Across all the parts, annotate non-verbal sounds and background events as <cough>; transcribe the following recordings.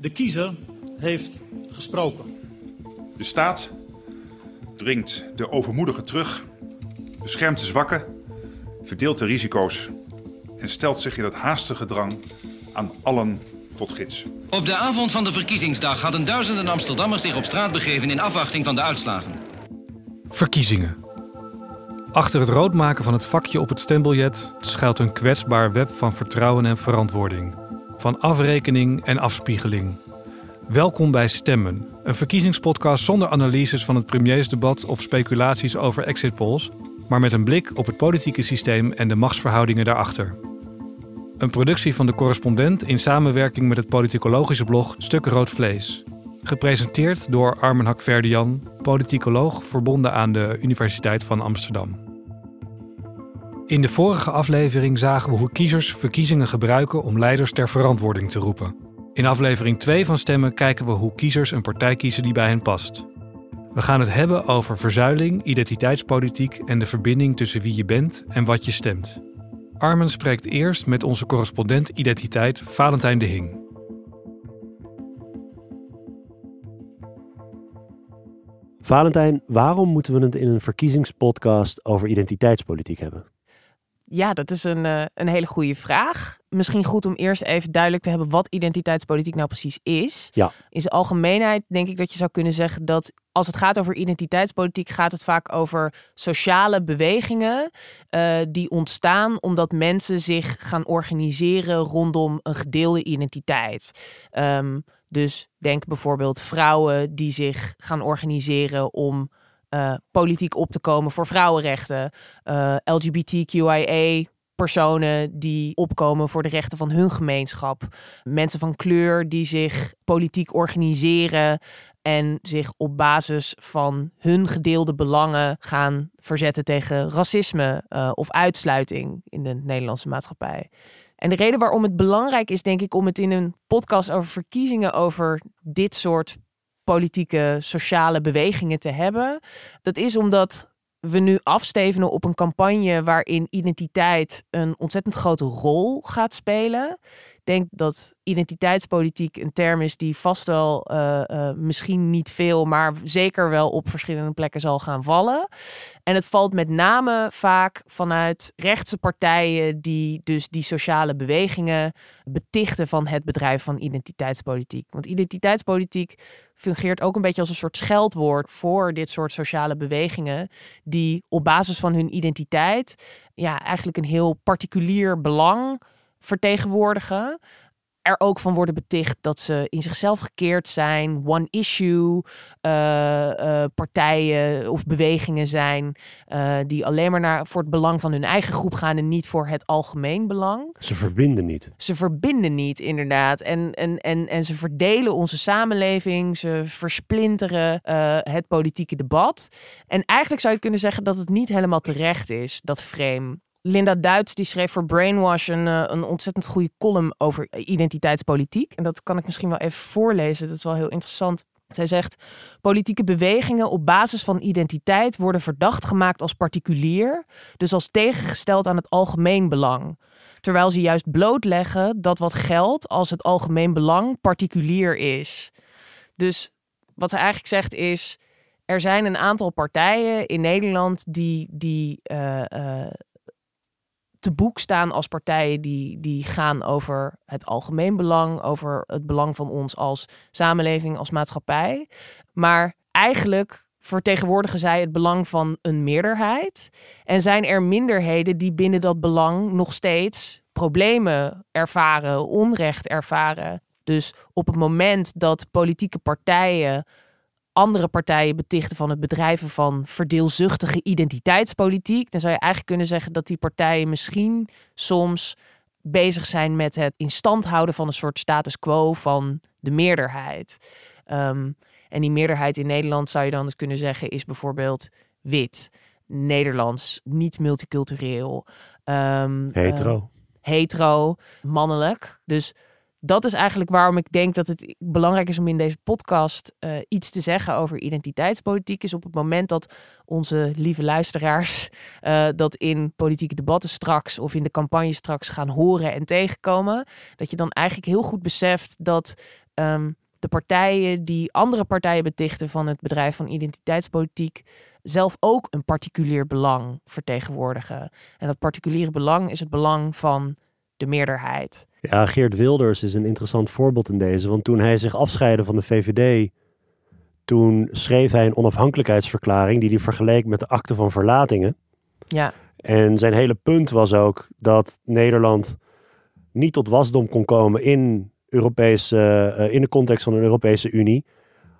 De kiezer heeft gesproken. De staat dringt de overmoedigen terug, beschermt de zwakken, verdeelt de risico's en stelt zich in het haastige drang aan allen tot gids. Op de avond van de verkiezingsdag hadden duizenden Amsterdammers zich op straat begeven in afwachting van de uitslagen. Verkiezingen. Achter het roodmaken van het vakje op het stembiljet schuilt een kwetsbaar web van vertrouwen en verantwoording. Van afrekening en afspiegeling. Welkom bij Stemmen, een verkiezingspodcast zonder analyses van het premiersdebat of speculaties over exit polls, maar met een blik op het politieke systeem en de machtsverhoudingen daarachter. Een productie van de correspondent in samenwerking met het politicologische blog Stuk Rood Vlees. Gepresenteerd door Armen Hakverdian, politicoloog verbonden aan de Universiteit van Amsterdam. In de vorige aflevering zagen we hoe kiezers verkiezingen gebruiken om leiders ter verantwoording te roepen. In aflevering 2 van Stemmen kijken we hoe kiezers een partij kiezen die bij hen past. We gaan het hebben over verzuiling, identiteitspolitiek en de verbinding tussen wie je bent en wat je stemt. Armen spreekt eerst met onze correspondent identiteit Valentijn de Hing. Valentijn, waarom moeten we het in een verkiezingspodcast over identiteitspolitiek hebben? Ja, dat is een, uh, een hele goede vraag. Misschien goed om eerst even duidelijk te hebben wat identiteitspolitiek nou precies is. Ja. In zijn algemeenheid denk ik dat je zou kunnen zeggen dat als het gaat over identiteitspolitiek, gaat het vaak over sociale bewegingen uh, die ontstaan omdat mensen zich gaan organiseren rondom een gedeelde identiteit. Um, dus denk bijvoorbeeld vrouwen die zich gaan organiseren om uh, politiek op te komen voor vrouwenrechten. Uh, LGBTQIA personen die opkomen voor de rechten van hun gemeenschap. Mensen van kleur die zich politiek organiseren en zich op basis van hun gedeelde belangen gaan verzetten tegen racisme uh, of uitsluiting in de Nederlandse maatschappij. En de reden waarom het belangrijk is, denk ik, om het in een podcast over verkiezingen over dit soort politieke, sociale bewegingen te hebben. Dat is omdat we nu afstevenen op een campagne waarin identiteit een ontzettend grote rol gaat spelen denk dat identiteitspolitiek een term is die vast wel uh, uh, misschien niet veel, maar zeker wel op verschillende plekken zal gaan vallen. En het valt met name vaak vanuit rechtse partijen die dus die sociale bewegingen betichten van het bedrijf van identiteitspolitiek. Want identiteitspolitiek fungeert ook een beetje als een soort scheldwoord voor dit soort sociale bewegingen die op basis van hun identiteit ja, eigenlijk een heel particulier belang vertegenwoordigen. Er ook van worden beticht dat ze in zichzelf gekeerd zijn, one-issue uh, uh, partijen of bewegingen zijn, uh, die alleen maar naar, voor het belang van hun eigen groep gaan en niet voor het algemeen belang. Ze verbinden niet. Ze verbinden niet, inderdaad. En, en, en, en ze verdelen onze samenleving, ze versplinteren het politieke debat. En eigenlijk zou je kunnen zeggen dat het niet helemaal terecht is, dat frame. Linda Duits die schreef voor Brainwash een, uh, een ontzettend goede column over identiteitspolitiek. En dat kan ik misschien wel even voorlezen. Dat is wel heel interessant. Zij zegt: politieke bewegingen op basis van identiteit worden verdacht gemaakt als particulier, dus als tegengesteld aan het algemeen belang. Terwijl ze juist blootleggen dat wat geldt als het algemeen belang particulier is. Dus wat ze eigenlijk zegt is: er zijn een aantal partijen in Nederland die, die uh, uh, te boek staan als partijen die, die gaan over het algemeen belang, over het belang van ons als samenleving, als maatschappij. Maar eigenlijk vertegenwoordigen zij het belang van een meerderheid. En zijn er minderheden die binnen dat belang nog steeds problemen ervaren, onrecht ervaren. Dus op het moment dat politieke partijen andere partijen betichten van het bedrijven van verdeelzuchtige identiteitspolitiek, dan zou je eigenlijk kunnen zeggen dat die partijen misschien soms bezig zijn met het in stand houden van een soort status quo van de meerderheid. Um, en die meerderheid in Nederland zou je dan dus kunnen zeggen is bijvoorbeeld wit, Nederlands, niet multicultureel, um, hetero. Uh, hetero, mannelijk. Dus dat is eigenlijk waarom ik denk dat het belangrijk is om in deze podcast uh, iets te zeggen over identiteitspolitiek. Is op het moment dat onze lieve luisteraars uh, dat in politieke debatten straks of in de campagne straks gaan horen en tegenkomen. Dat je dan eigenlijk heel goed beseft dat ehm, de partijen die andere partijen betichten van het bedrijf van identiteitspolitiek zelf ook een particulier belang vertegenwoordigen. En dat particuliere belang is het belang van de meerderheid. Ja, Geert Wilders is een interessant voorbeeld in deze. Want toen hij zich afscheidde van de VVD, toen schreef hij een onafhankelijkheidsverklaring die hij vergeleek met de akte van verlatingen. Ja. En zijn hele punt was ook dat Nederland niet tot wasdom kon komen in, Europese, uh, in de context van een Europese Unie.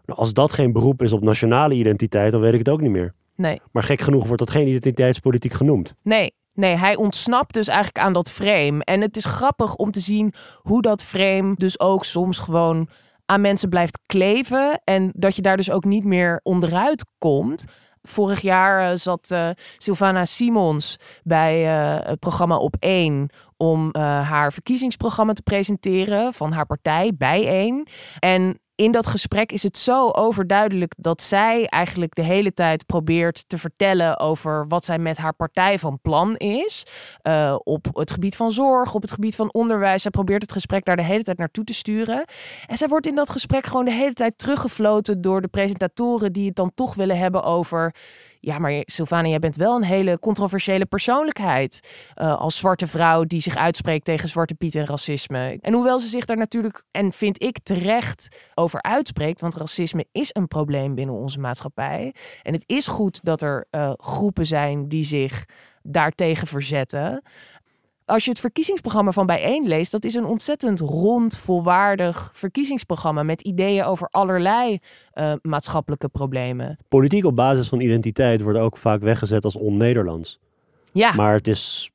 Nou, als dat geen beroep is op nationale identiteit, dan weet ik het ook niet meer. Nee. Maar gek genoeg wordt dat geen identiteitspolitiek genoemd. Nee, Nee, hij ontsnapt dus eigenlijk aan dat frame. En het is grappig om te zien hoe dat frame dus ook soms gewoon aan mensen blijft kleven. En dat je daar dus ook niet meer onderuit komt. Vorig jaar uh, zat uh, Sylvana Simons bij uh, het programma Op 1 om haar verkiezingsprogramma te presenteren van haar partij Bijeen. En in dat gesprek is het zo overduidelijk dat zij eigenlijk de hele tijd probeert te vertellen over wat zij met haar partij van plan is. Uh, op het gebied van zorg, op het gebied van onderwijs. Zij probeert het gesprek daar de hele tijd naartoe te sturen. En zij wordt in dat gesprek gewoon de hele tijd teruggefloten door de presentatoren die het dan toch willen hebben over ja, maar Sylvana, jij bent wel een hele controversiële persoonlijkheid. Uh, als zwarte vrouw die zich uitspreekt tegen Zwarte Piet en racisme. En hoewel ze zich daar natuurlijk, en vind ik terecht, over uitspreekt. Want racisme is een probleem binnen onze maatschappij. En het is goed dat er uh, groepen zijn die zich daartegen verzetten als je het verkiezingsprogramma van Bijeen leest, dat is een ontzettend rond, volwaardig verkiezingsprogramma met ideeën over allerlei uh, maatschappelijke problemen. Politiek op basis van identiteit wordt ook vaak weggezet als on-Nederlands. Ja. Maar het is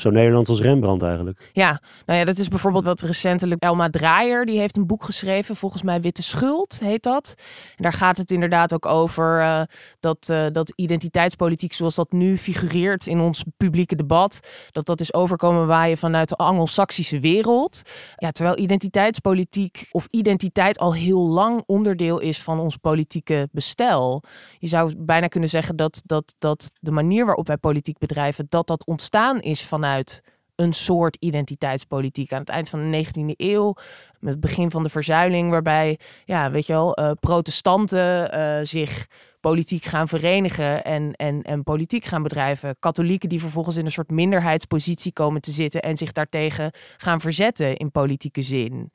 zo Nederlands als Rembrandt eigenlijk. Ja, nou ja, dat is bijvoorbeeld wat recentelijk Elma Draaier, die heeft een boek geschreven, volgens mij Witte Schuld heet dat. En daar gaat het inderdaad ook over uh, dat, uh, dat identiteitspolitiek zoals dat nu figureert in ons publieke debat, dat dat is overkomen waaien vanuit de Anglo-Saxische wereld. Ja, terwijl identiteitspolitiek of identiteit al heel lang onderdeel is van ons politieke bestel. Je zou bijna kunnen zeggen dat, dat, dat de manier waarop wij politiek bedrijven, dat dat ontstaan is vanuit vanuit een soort identiteitspolitiek aan het eind van de 19e eeuw. Met het begin van de verzuiling, waarbij, ja, weet je wel, uh, protestanten uh, zich politiek gaan verenigen en, en, en politiek gaan bedrijven. Katholieken die vervolgens in een soort minderheidspositie komen te zitten en zich daartegen gaan verzetten in politieke zin.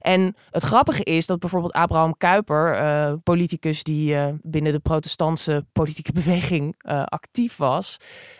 En het grappige is dat bijvoorbeeld Abraham Kuyper, uh, politicus die uh, binnen de protestantse politieke <laughs> beweging uh, actief was,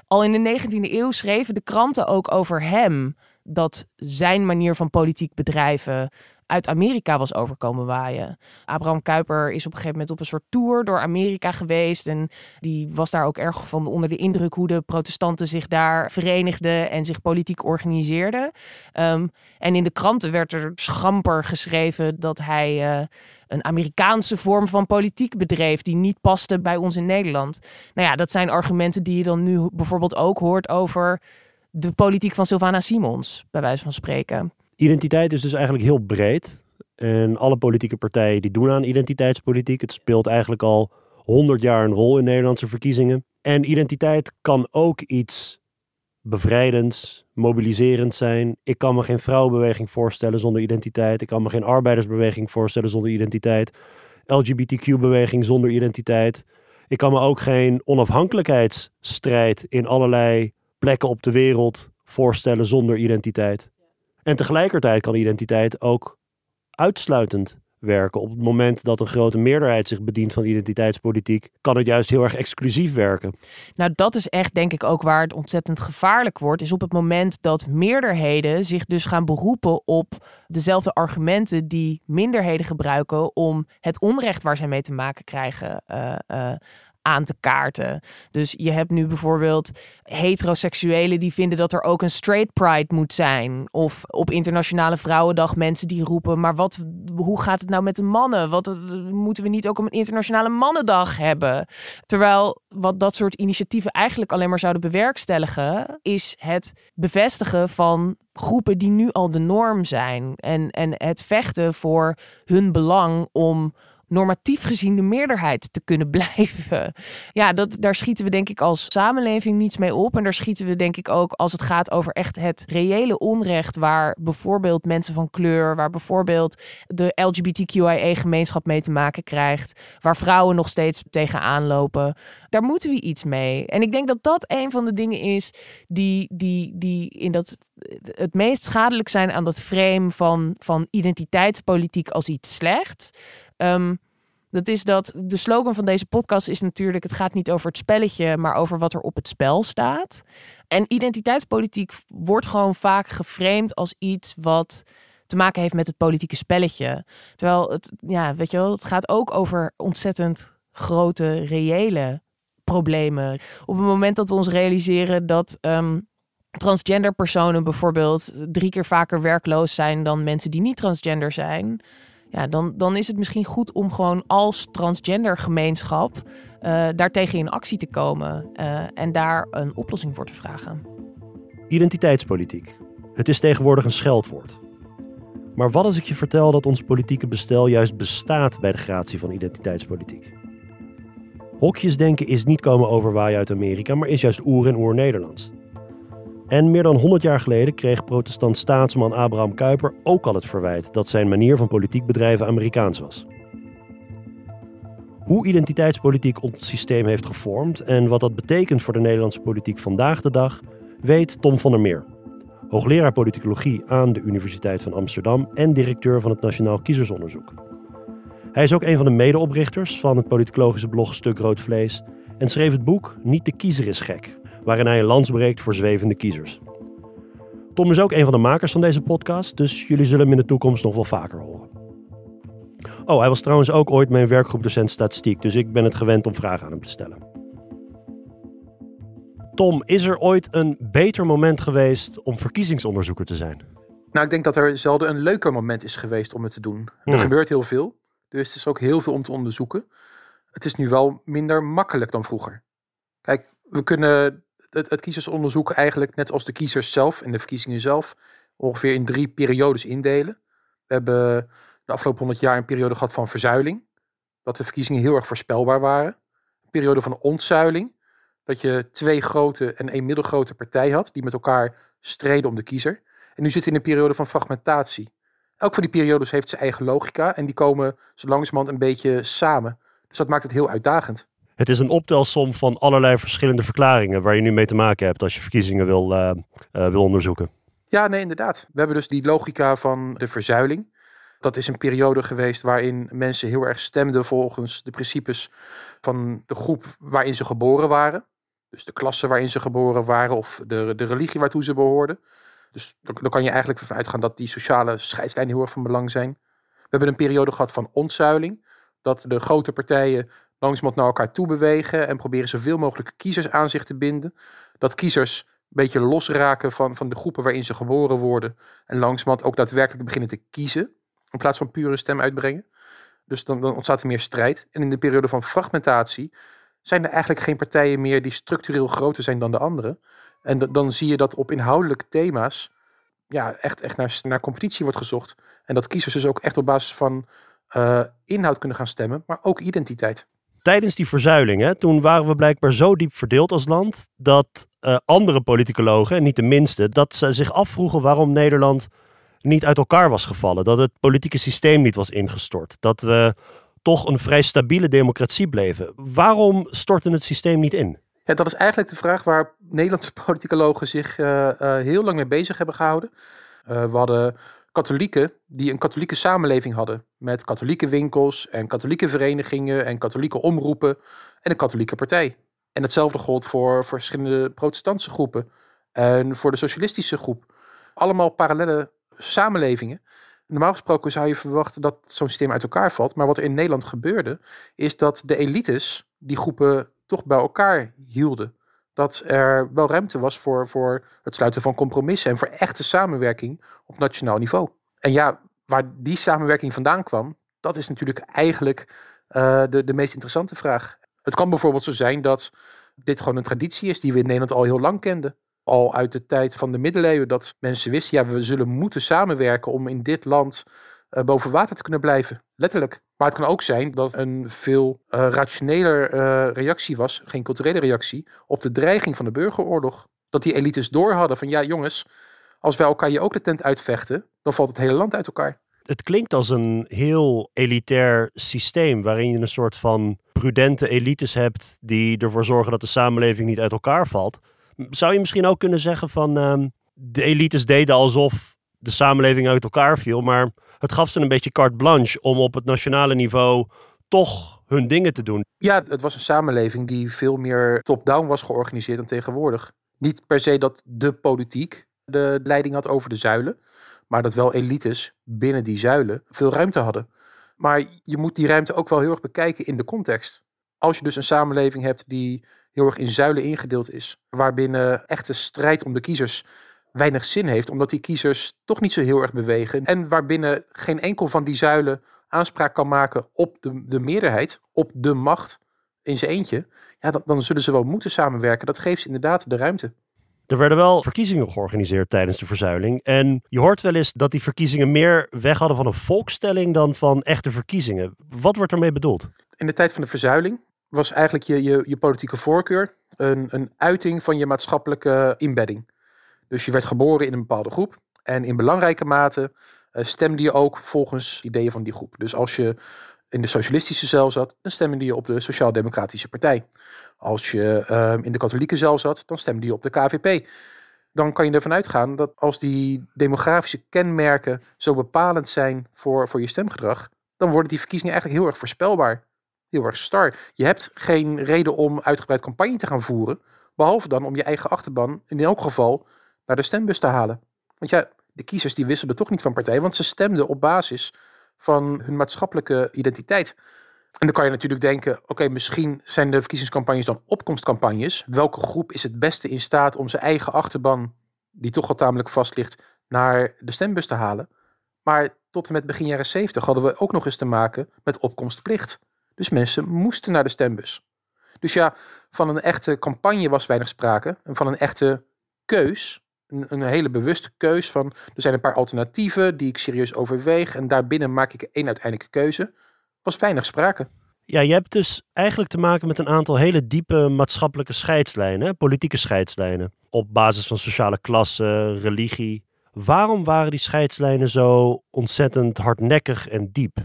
al in de 19e eeuw schreven de kranten ook over hem dat zijn manier van politiek bedrijven uit Amerika was overkomen waaien. Abraham Kuyper is op een gegeven moment op een soort tour door Amerika geweest. En die was daar ook erg van onder de indruk hoe de protestanten zich daar verenigden en zich politiek organiseerden. Um, en in de kranten werd er schamper geschreven dat hij uh, een Amerikaanse vorm van politiek bedreef die niet paste bij ons in Nederland. Nou ja, dat zijn argumenten die je dan nu bijvoorbeeld ook hoort over de politiek van Sylvana Simons, bij wijze van spreken. Identiteit is dus eigenlijk heel breed. En alle politieke partijen die doen aan identiteitspolitiek. Het speelt eigenlijk al honderd jaar een rol in Nederlandse verkiezingen. En identiteit kan ook iets bevrijdends, mobiliserends zijn. Ik kan me geen vrouwenbeweging voorstellen zonder identiteit. Ik kan me geen arbeidersbeweging voorstellen zonder identiteit. LGBTQ-beweging zonder identiteit. Ik kan me ook geen onafhankelijkheidsstrijd in allerlei plekken op de wereld voorstellen zonder identiteit. En tegelijkertijd kan identiteit ook uitsluitend werken. Op het moment dat een grote meerderheid zich bedient van identiteitspolitiek, kan het juist heel erg exclusief werken. Nou, dat is echt denk ik ook waar het ontzettend gevaarlijk wordt, is op het moment dat meerderheden zich dus gaan beroepen op dezelfde argumenten die minderheden gebruiken om het onrecht waar zij mee te maken krijgen uh, uh, aan te kaarten. Dus je hebt nu bijvoorbeeld heteroseksuelen die vinden dat er ook een straight pride moet zijn. Of op Internationale Vrouwendag mensen die roepen: maar wat, hoe gaat het nou met de mannen? Wat moeten we niet ook een Internationale Mannendag hebben? Terwijl wat dat soort initiatieven eigenlijk alleen maar zouden bewerkstelligen, is het bevestigen van groepen die nu al de norm zijn. En, en het vechten voor hun belang om normatief gezien de meerderheid te kunnen <laughs> blijven. Ja, dat, daar schieten we denk ik als samenleving niets mee op. En daar schieten we denk ik ook als het gaat over echt het reële onrecht waar bijvoorbeeld mensen van kleur, waar bijvoorbeeld de LGBTQIA-gemeenschap mee te maken krijgt, waar vrouwen nog steeds tegenaan lopen. Daar moeten we iets mee. En ik denk dat dat een van de dingen is die, die, die in dat het meest schadelijk zijn aan dat frame van, van identiteitspolitiek als iets slechts. Um, dat is dat de slogan van deze podcast is natuurlijk: het gaat niet over het spelletje, maar over wat er op het spel staat. En identiteitspolitiek wordt gewoon vaak geframed als iets wat te maken heeft met het politieke spelletje. Terwijl het, ja, weet je wel, het gaat ook over ontzettend grote, reële problemen. Op het moment dat we ons realiseren dat um, transgender personen bijvoorbeeld drie keer vaker werkloos zijn dan mensen die niet transgender zijn ja, dan, dan is het misschien goed om gewoon als transgender gemeenschap uh, daartegen in actie te komen uh, en daar een oplossing voor te vragen. Identiteitspolitiek. Het is tegenwoordig een scheldwoord. Maar wat als ik je vertel dat ons politieke bestel juist bestaat bij de gratie van identiteitspolitiek? Hokjesdenken is niet komen overwaaien uit Amerika, maar is juist oer en oer Nederlands. En meer dan 100 jaar geleden kreeg protestant staatsman Abraham Kuyper ook al het verwijt dat zijn manier van politiek bedrijven Amerikaans was. Hoe identiteitspolitiek ons systeem heeft gevormd en wat dat betekent voor de Nederlandse politiek vandaag de dag, weet Tom van der Meer. Hoogleraar politicologie aan de Universiteit van Amsterdam en directeur van het Nationaal Kiezersonderzoek. Hij is ook een van de medeoprichters van het politicologische blog Stuk Rood Vlees en schreef het boek Niet de kiezer is gek, waarin hij een lans breekt voor zwevende kiezers. Tom is ook een van de makers van deze podcast, dus jullie zullen hem in de toekomst nog wel vaker horen. Oh, hij was trouwens ook ooit mijn werkgroepdocent statistiek, dus ik ben het gewend om vragen aan hem te stellen. Tom, is er ooit een beter moment geweest om verkiezingsonderzoeker te zijn? Nou, ik denk dat er zelden een leuker moment is geweest om het te doen. Er Hmm. gebeurt heel veel, dus het is ook heel veel om te onderzoeken. Het is nu wel minder makkelijk dan vroeger. Kijk, we kunnen het, het kiezersonderzoek eigenlijk, net als de kiezers zelf en de verkiezingen zelf, ongeveer in drie periodes indelen. We hebben de afgelopen honderd jaar een periode gehad van verzuiling. Dat de verkiezingen heel erg voorspelbaar waren. Een periode van ontzuiling. Dat je twee grote en één middelgrote partij had, die met elkaar streden om de kiezer. En nu zitten we in een periode van fragmentatie. Elk van die periodes heeft zijn eigen logica en die komen zo langzamerhand een beetje samen. Dus dat maakt het heel uitdagend. Het is een optelsom van allerlei verschillende verklaringen waar je nu mee te maken hebt als je verkiezingen wil, eh, eh, wil onderzoeken. Ja, nee, inderdaad. We hebben dus die logica van de verzuiling. Dat is een periode geweest waarin mensen heel erg stemden volgens de principes van de groep waarin ze geboren waren. Dus de klasse waarin ze geboren waren of de, de religie waartoe ze behoorden. Dus dan kan je eigenlijk van uitgaan dat die sociale scheidslijnen heel erg van belang zijn. We hebben een periode gehad van ontzuiling. Dat de grote partijen langzamerhand naar elkaar toe bewegen en proberen zoveel mogelijk kiezers aan zich te binden. Dat kiezers een beetje losraken van, van de groepen waarin ze geboren worden. En langzamerhand ook daadwerkelijk beginnen te kiezen. In plaats van puur een stem uitbrengen. Dus dan, dan ontstaat er meer strijd. En in de periode van fragmentatie zijn er eigenlijk geen partijen meer die structureel groter zijn dan de andere. En dan zie je dat op inhoudelijke thema's ja, echt, echt naar, naar competitie wordt gezocht. En dat kiezers dus ook echt op basis van eh, inhoud kunnen gaan stemmen, maar ook identiteit. Tijdens die verzuiling, hè, toen waren we blijkbaar zo diep verdeeld als land dat eh, andere politicologen, en niet de minste, dat ze zich afvroegen waarom Nederland niet uit elkaar was gevallen. Dat het politieke systeem niet was ingestort. Dat we toch een vrij stabiele democratie bleven. Waarom stortte het systeem niet in? Ja, dat is eigenlijk de vraag waar Nederlandse <laughs> politicologen zich eh, eh, heel lang mee bezig hebben gehouden. Eh, we hadden katholieken die een katholieke samenleving hadden. Met katholieke winkels en katholieke verenigingen en katholieke omroepen en een katholieke partij. En hetzelfde gold voor, verschillende protestantse groepen en voor de socialistische groep. Allemaal parallele samenlevingen. Normaal gesproken zou je verwachten dat zo'n systeem uit elkaar valt. Maar wat er in Nederland gebeurde, is dat de elites die groepen toch bij elkaar hielden. Dat er wel ruimte was voor, voor het sluiten van compromissen en voor echte samenwerking op nationaal niveau. En ja, waar die samenwerking vandaan kwam, dat is natuurlijk eigenlijk eh, de, de meest interessante vraag. Het kan bijvoorbeeld zo zijn dat dit gewoon een traditie is die we in Nederland al heel lang kenden. Al uit de tijd van de middeleeuwen dat mensen wisten, ja, we zullen moeten samenwerken om in dit land boven water te kunnen blijven. Letterlijk. Maar het kan ook zijn dat een veel uh, rationeler uh, reactie was, geen culturele reactie, op de dreiging van de burgeroorlog. Dat die elites door hadden van ja jongens, als wij elkaar je ook de tent uitvechten, dan valt het hele land uit elkaar. Het klinkt als een heel elitair systeem waarin je een soort van prudente elites hebt die ervoor zorgen dat de samenleving niet uit elkaar valt. Zou je misschien ook kunnen zeggen van uh, de elites deden alsof de samenleving uit elkaar viel, maar het gaf ze een beetje carte blanche om op het nationale niveau toch hun dingen te doen. Ja, het was een samenleving die veel meer top-down was georganiseerd dan tegenwoordig. Niet per se dat de politiek de leiding had over de zuilen, maar dat wel elites binnen die zuilen veel ruimte hadden. Maar je moet die ruimte ook wel heel erg bekijken in de context. Als je dus een samenleving hebt die heel erg in zuilen ingedeeld is, waarbinnen echte strijd om de kiezers weinig zin heeft, omdat die kiezers toch niet zo heel erg bewegen. En waarbinnen geen enkel van die zuilen aanspraak kan maken op de, de meerderheid, op de macht in zijn eentje. Ja, dan, dan zullen ze wel moeten samenwerken. Dat geeft ze inderdaad de ruimte. Er werden wel verkiezingen georganiseerd tijdens de verzuiling. En je hoort wel eens dat die verkiezingen meer weg hadden van een volkstelling dan van echte verkiezingen. Wat wordt ermee bedoeld? In de tijd van de verzuiling was eigenlijk je, je, je politieke voorkeur een, een uiting van je maatschappelijke inbedding. Dus je werd geboren in een bepaalde groep. En in belangrijke mate uh, stemde je ook volgens ideeën van die groep. Dus als je in de socialistische cel zat, dan stemde je op de Sociaal-Democratische Partij. Als je uh, in de katholieke cel zat, dan stemde je op de KVP. Dan kan je ervan uitgaan dat als die demografische kenmerken zo bepalend zijn voor, voor je stemgedrag, dan worden die verkiezingen eigenlijk heel erg voorspelbaar. Heel erg star. Je hebt geen reden om uitgebreid campagne te gaan voeren, behalve dan om je eigen achterban in elk geval naar de stembus te halen. Want ja, de kiezers die wisselden toch niet van partij, want ze stemden op basis van hun maatschappelijke identiteit. En dan kan je natuurlijk denken, oké, misschien zijn de verkiezingscampagnes dan opkomstcampagnes. Welke groep is het beste in staat om zijn eigen achterban, die toch al tamelijk vast ligt, naar de stembus te halen? Maar tot en met begin jaren 70 hadden we ook nog eens te maken met opkomstplicht. Dus mensen moesten naar de stembus. Dus ja, van een echte campagne was weinig sprake. En van een echte keus een, een, hele bewuste keus van er zijn een paar alternatieven die ik serieus overweeg en daarbinnen maak ik één uiteindelijke keuze. Was weinig sprake. Ja, je hebt dus eigenlijk te maken met een aantal hele diepe maatschappelijke scheidslijnen, politieke scheidslijnen, op basis van sociale klasse, religie. Waarom waren die scheidslijnen zo ontzettend hardnekkig en diep?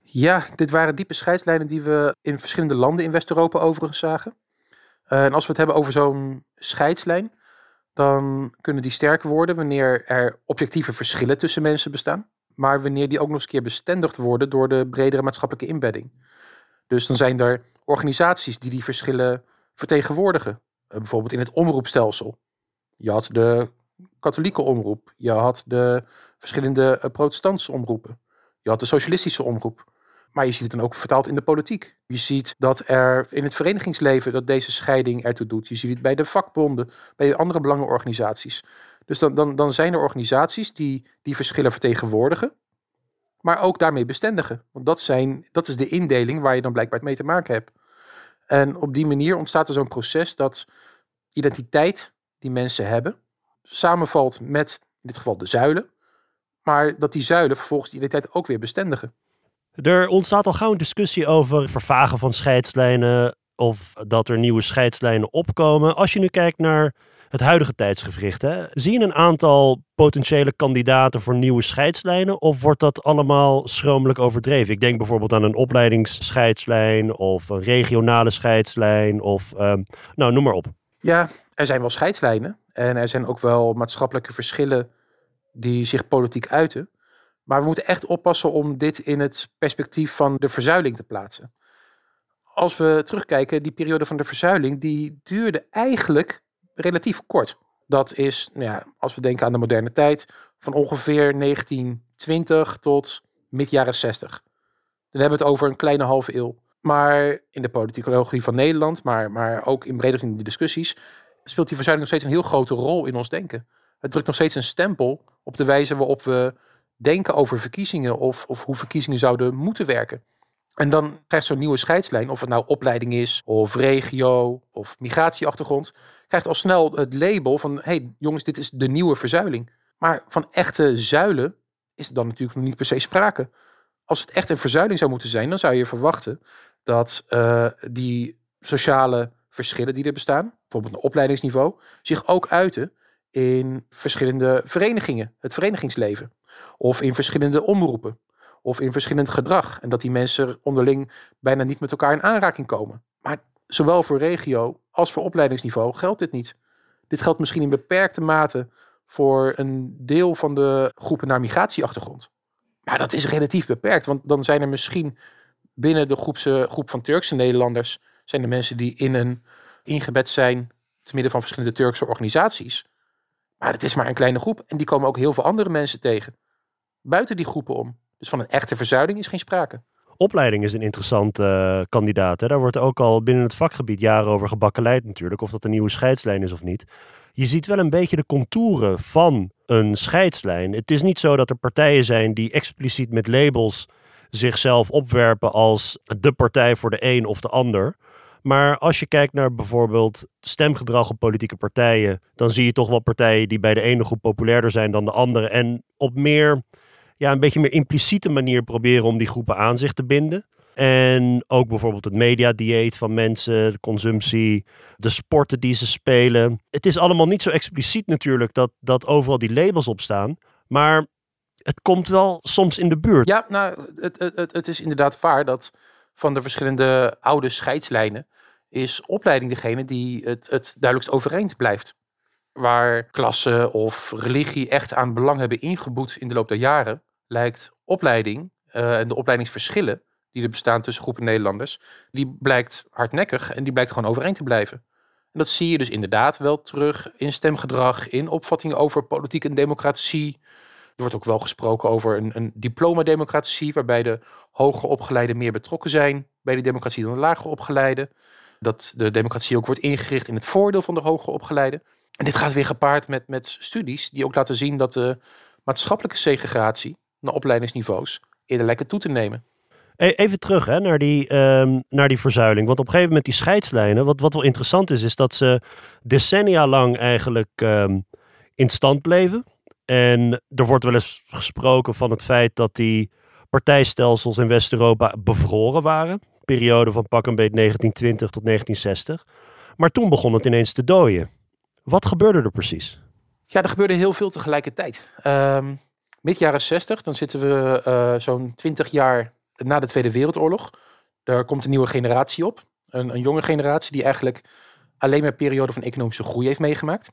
Ja, dit waren diepe scheidslijnen die we in verschillende landen in West-Europa overigens zagen. Uh, en als we het hebben over zo'n scheidslijn, dan kunnen die sterker worden wanneer er objectieve verschillen tussen mensen bestaan. Maar wanneer die ook nog eens keer bestendigd worden door de bredere maatschappelijke inbedding. Dus dan zijn er organisaties die die verschillen vertegenwoordigen. Uh, bijvoorbeeld in het omroepstelsel. Je had de katholieke omroep. Je had de verschillende uh, protestantse omroepen. Je had de socialistische omroep. Maar je ziet het dan ook vertaald in de politiek. Je ziet dat er in het verenigingsleven dat deze scheiding ertoe doet. Je ziet het bij de vakbonden, bij andere belangenorganisaties. Dus dan, dan, dan zijn er organisaties die die verschillen vertegenwoordigen, maar ook daarmee bestendigen. Want dat, zijn, dat is de indeling waar je dan blijkbaar mee te maken hebt. En op die manier ontstaat er zo'n proces dat identiteit die mensen hebben, samenvalt met in dit geval de zuilen, maar dat die zuilen vervolgens die identiteit ook weer bestendigen. Er ontstaat al gauw een discussie over vervagen van scheidslijnen of dat er nieuwe scheidslijnen opkomen. Als je nu kijkt naar het huidige tijdsgevricht, hè, zie je een aantal potentiële kandidaten voor nieuwe scheidslijnen of wordt dat allemaal schromelijk overdreven? Ik denk bijvoorbeeld aan een opleidingsscheidslijn of een regionale scheidslijn of um, nou, noem maar op. Ja, er zijn wel scheidslijnen en er zijn ook wel maatschappelijke verschillen die zich politiek uiten. Maar we moeten echt oppassen om dit in het perspectief van de verzuiling te plaatsen. Als we terugkijken, die periode van de verzuiling, die duurde eigenlijk relatief kort. Dat is, nou ja, als we denken aan de moderne tijd, van ongeveer 1920 tot mid jaren 60. Dan hebben we het over een kleine halve eeuw. Maar in de politicologie van Nederland, maar, maar ook in breder in de discussies, speelt die verzuiling nog steeds een heel grote rol in ons denken. Het drukt nog steeds een stempel op de wijze waarop we denken over verkiezingen of, of hoe verkiezingen zouden moeten werken. En dan krijgt zo'n nieuwe scheidslijn, of het nou opleiding is, of regio, of migratieachtergrond, krijgt al snel het label van: hé hey, jongens, dit is de nieuwe verzuiling. Maar van echte zuilen is dan natuurlijk nog niet per se sprake. Als het echt een verzuiling zou moeten zijn, dan zou je verwachten dat uh, die sociale verschillen die er bestaan, bijvoorbeeld op opleidingsniveau, zich ook uiten in verschillende verenigingen, het verenigingsleven. Of in verschillende omroepen. Of in verschillend gedrag. En dat die mensen onderling bijna niet met elkaar in aanraking komen. Maar zowel voor regio als voor opleidingsniveau geldt dit niet. Dit geldt misschien in beperkte mate voor een deel van de groepen naar migratieachtergrond. Maar dat is relatief beperkt, want dan zijn er misschien binnen de groepse, groep van Turkse Nederlanders zijn er mensen die in een ingebed zijn te midden van verschillende Turkse organisaties. Maar het is maar een kleine groep en die komen ook heel veel andere mensen tegen. Buiten die groepen om. Dus van een echte verzuiling is geen sprake. Opleiding is een interessante uh, kandidaat. Hè? Daar wordt ook al binnen het vakgebied jaren over gebakkeleid natuurlijk. Of dat een nieuwe scheidslijn is of niet. Je ziet wel een beetje de contouren van een scheidslijn. Het is niet zo dat er partijen zijn die expliciet met labels zichzelf opwerpen als de partij voor de een of de ander. Maar als je kijkt naar bijvoorbeeld stemgedrag op politieke partijen, dan zie je toch wel partijen die bij de ene groep populairder zijn dan de andere. En op meer, ja, een beetje meer impliciete manier proberen om die groepen aan zich te binden. En ook bijvoorbeeld het mediadieet van mensen, de consumptie, de sporten die ze spelen. Het is allemaal niet zo expliciet natuurlijk dat, dat overal die labels op staan. Maar het komt wel soms in de buurt. Ja, nou, het, het, het is inderdaad waar dat van de verschillende oude scheidslijnen is opleiding degene die het, het duidelijkst overeind blijft. Waar klasse of religie echt aan belang hebben ingeboet in de loop der jaren, lijkt opleiding uh, en de opleidingsverschillen die er bestaan tussen groepen Nederlanders, die blijkt hardnekkig en die blijkt gewoon overeind te blijven. En dat zie je dus inderdaad wel terug in stemgedrag, in opvattingen over politiek en democratie. Er wordt ook wel gesproken over een, een diploma-democratie, waarbij de hoger opgeleiden meer betrokken zijn bij de democratie dan de lager opgeleiden. Dat de democratie ook wordt ingericht in het voordeel van de hoger opgeleiden. En dit gaat weer gepaard met, met studies die ook laten zien dat de maatschappelijke segregatie naar opleidingsniveaus eerder lijkt toe te nemen. E, even terug hè, naar, die, um, naar die verzuiling. Want op een gegeven moment die scheidslijnen, wat, wat wel interessant is, is dat ze decennia lang eigenlijk um, in stand bleven. En er wordt wel eens gesproken van het feit dat die partijstelsels in West-Europa bevroren waren. Periode van pak een beetje 1920 tot 1960. Maar toen begon het ineens te dooien. Wat gebeurde er precies? Ja, er gebeurde heel veel tegelijkertijd. Um, mid jaren 60, dan zitten we uh, zo'n 20 jaar na de Tweede Wereldoorlog. Daar komt een nieuwe generatie op. Een, een jonge generatie die eigenlijk alleen maar een periode van economische groei heeft meegemaakt.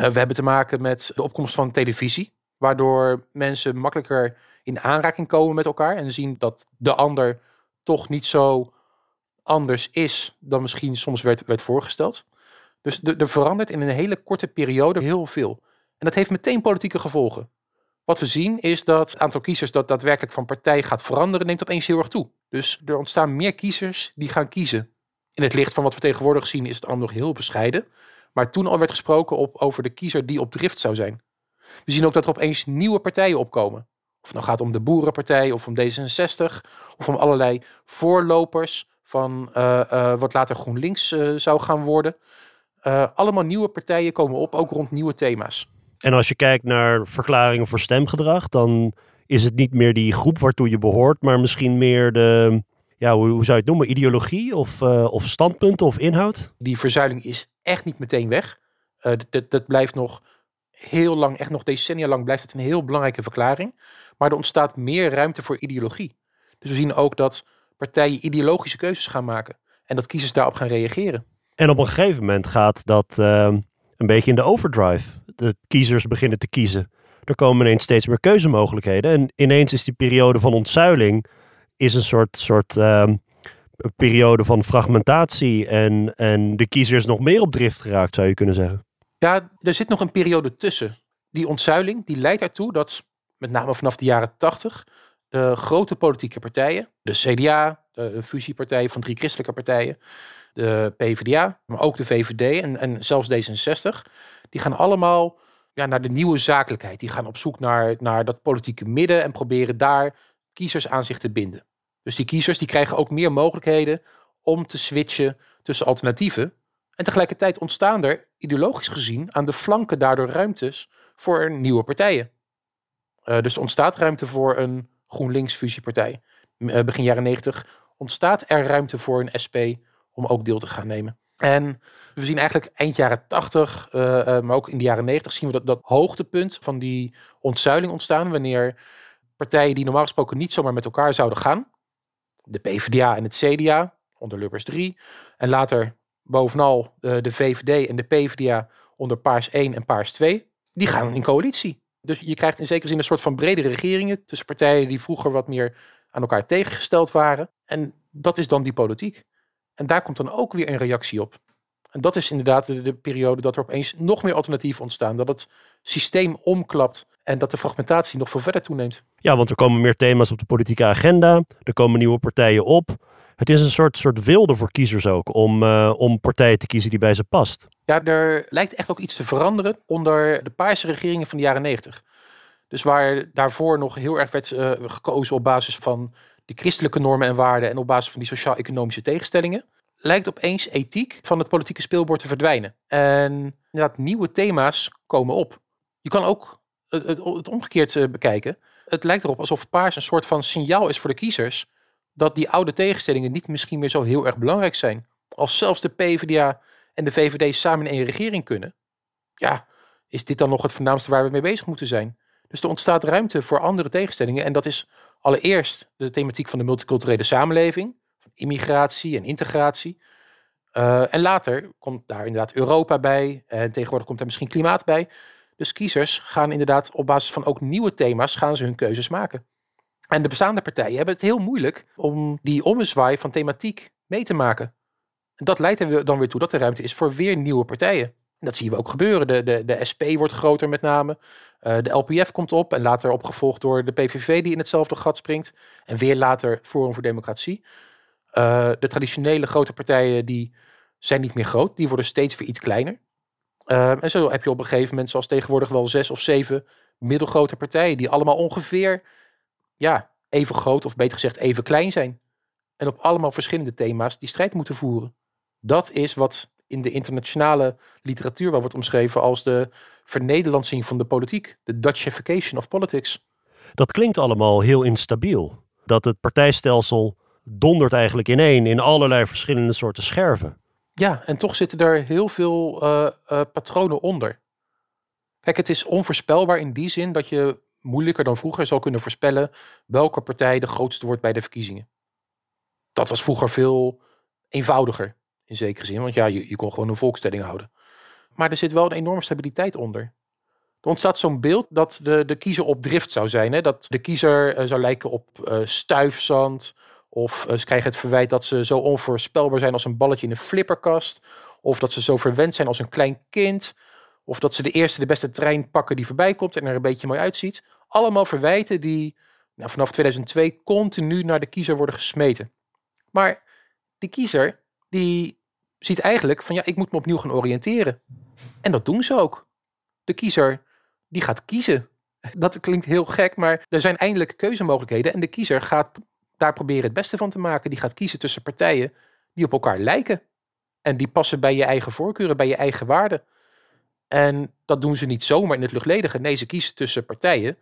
Uh, we hebben te maken met de opkomst van televisie, waardoor mensen makkelijker in aanraking komen met elkaar en zien dat de ander toch niet zo anders is dan misschien soms werd, werd voorgesteld. Dus er verandert in een hele korte periode heel veel. En dat heeft meteen politieke gevolgen. Wat we zien is dat het aantal kiezers dat daadwerkelijk van partij gaat veranderen, neemt opeens heel erg toe. Dus er ontstaan meer kiezers die gaan kiezen. In het licht van wat we tegenwoordig zien is het allemaal nog heel bescheiden. Maar toen al werd gesproken op, over de kiezer die op drift zou zijn. We zien ook dat er opeens nieuwe partijen opkomen. Of het nou gaat om de Boerenpartij of om D66 of om allerlei voorlopers van uh, uh, wat later GroenLinks uh, zou gaan worden. Allemaal nieuwe partijen komen op, ook rond nieuwe thema's. En als je kijkt naar verklaringen voor stemgedrag, dan is het niet meer die groep waartoe je behoort, maar misschien meer de, ja, hoe, hoe zou je het noemen, ideologie of, of standpunten of inhoud? Die verzuiling is echt niet meteen weg. dat, dat blijft nog heel lang, echt nog decennia lang, blijft het een heel belangrijke verklaring. Maar er ontstaat meer ruimte voor ideologie. Dus we zien ook dat partijen ideologische keuzes gaan maken. En dat kiezers daarop gaan reageren. En op een gegeven moment gaat dat uh, een beetje in de overdrive. De kiezers beginnen te kiezen. Er komen ineens steeds meer keuzemogelijkheden. En ineens is die periode van ontzuiling is een soort, soort uh, periode van fragmentatie. En, en de kiezers nog meer op drift geraakt, zou je kunnen zeggen. Ja, er zit nog een periode tussen. Die ontzuiling die leidt ertoe dat met name vanaf de jaren 80, de grote politieke partijen, de CDA, de fusiepartij van drie christelijke partijen, de PvdA, maar ook de VVD en, en zelfs D66, die gaan allemaal ja, naar de nieuwe zakelijkheid. Die gaan op zoek naar, naar dat politieke midden en proberen daar kiezers aan zich te binden. Dus die kiezers die krijgen ook meer mogelijkheden om te switchen tussen alternatieven. En tegelijkertijd ontstaan er ideologisch gezien aan de flanken daardoor ruimtes voor nieuwe partijen. Uh, dus er ontstaat ruimte voor een GroenLinks-fusiepartij. Uh, begin jaren 90 ontstaat er ruimte voor een SP om ook deel te gaan nemen. En we zien eigenlijk eind jaren 80, uh, maar ook in de jaren 90 zien we dat, dat hoogtepunt van die ontzuiling ontstaan. Wanneer partijen die normaal gesproken niet zomaar met elkaar zouden gaan. De PvdA en het CDA onder Lubbers 3. En later bovenal de, de VVD en de PvdA onder Paars 1 en Paars 2. Die gaan in coalitie. Dus je krijgt in zekere zin een soort van bredere regeringen tussen partijen die vroeger wat meer aan elkaar tegengesteld waren. En dat is dan die politiek. En daar komt dan ook weer een reactie op. En dat is inderdaad de, de, periode dat er opeens nog meer alternatieven ontstaan. Dat het systeem omklapt en dat de fragmentatie nog veel verder toeneemt. Ja, want er komen meer thema's op de politieke agenda. Er komen nieuwe partijen op. Het is een soort, soort wilde voor kiezers ook om, uh, om partijen te kiezen die bij ze past. Ja, er lijkt echt ook iets te veranderen onder de paarse regeringen van de jaren negentig. Dus waar daarvoor nog heel erg werd uh, gekozen op basis van die christelijke normen en waarden en op basis van die sociaal-economische tegenstellingen, lijkt opeens ethiek van het politieke speelbord te verdwijnen. En inderdaad, nieuwe thema's komen op. Je kan ook het, het, het omgekeerd uh, bekijken. Het lijkt erop alsof paars een soort van signaal is voor de kiezers dat die oude tegenstellingen niet misschien meer zo heel erg belangrijk zijn. Als zelfs de PvdA en de VVD samen in één regering kunnen, ja, is dit dan nog het voornaamste waar we mee bezig moeten zijn? Dus er ontstaat ruimte voor andere tegenstellingen. En dat is allereerst de thematiek van de multiculturele samenleving, van immigratie en integratie. Uh, en later komt daar inderdaad Europa bij. En tegenwoordig komt er misschien klimaat bij. Dus kiezers gaan inderdaad op basis van ook nieuwe thema's gaan ze hun keuzes maken. En de bestaande partijen hebben het heel moeilijk om die ommezwaai van thematiek mee te maken. En dat leidt er dan weer toe dat er ruimte is voor weer nieuwe partijen. En dat zien we ook gebeuren. De, de, de SP wordt groter met name. Uh, de LPF komt op en later opgevolgd door de PVV die in hetzelfde gat springt. En weer later Forum voor Democratie. Uh, de traditionele grote partijen die zijn niet meer groot. Die worden steeds weer iets kleiner. Uh, en zo heb je op een gegeven moment zoals tegenwoordig wel zes of zeven middelgrote partijen. Die allemaal ongeveer ja, even groot of beter gezegd even klein zijn. En op allemaal verschillende thema's die strijd moeten voeren. Dat is wat in de internationale literatuur wel wordt omschreven als de vernederlandsing van de politiek. De Dutchification of politics. Dat klinkt allemaal heel instabiel. Dat het partijstelsel dondert eigenlijk ineen in allerlei verschillende soorten scherven. Ja, en toch zitten er heel veel uh, uh, patronen onder. Kijk, het is onvoorspelbaar in die zin dat je moeilijker dan vroeger zou kunnen voorspellen welke partij de grootste wordt bij de verkiezingen. Dat was vroeger veel eenvoudiger, in zekere zin, want ja, je, je kon gewoon een volkstelling houden. Maar er zit wel een enorme stabiliteit onder. Er ontstaat zo'n beeld dat de, de kiezer op drift zou zijn. Hè? Dat de kiezer uh, zou lijken op uh, stuifzand. Of uh, ze krijgen het verwijt dat ze zo onvoorspelbaar zijn als een balletje in een flipperkast. Of dat ze zo verwend zijn als een klein kind. Of dat ze de eerste, de beste trein pakken die voorbij komt en er een beetje mooi uitziet. Allemaal verwijten die nou, vanaf 2002 continu naar de kiezer worden gesmeten. Maar die kiezer, die ziet eigenlijk van ja, ik moet me opnieuw gaan oriënteren. En dat doen ze ook. De kiezer, die gaat kiezen. <laughs> Dat klinkt heel gek, maar er zijn eindelijk keuzemogelijkheden. En de kiezer gaat daar proberen het beste van te maken. Die gaat kiezen tussen partijen die op elkaar lijken. En die passen bij je eigen voorkeuren, bij je eigen waarden. En dat doen ze niet zomaar in het luchtledige. Nee, ze kiezen tussen partijen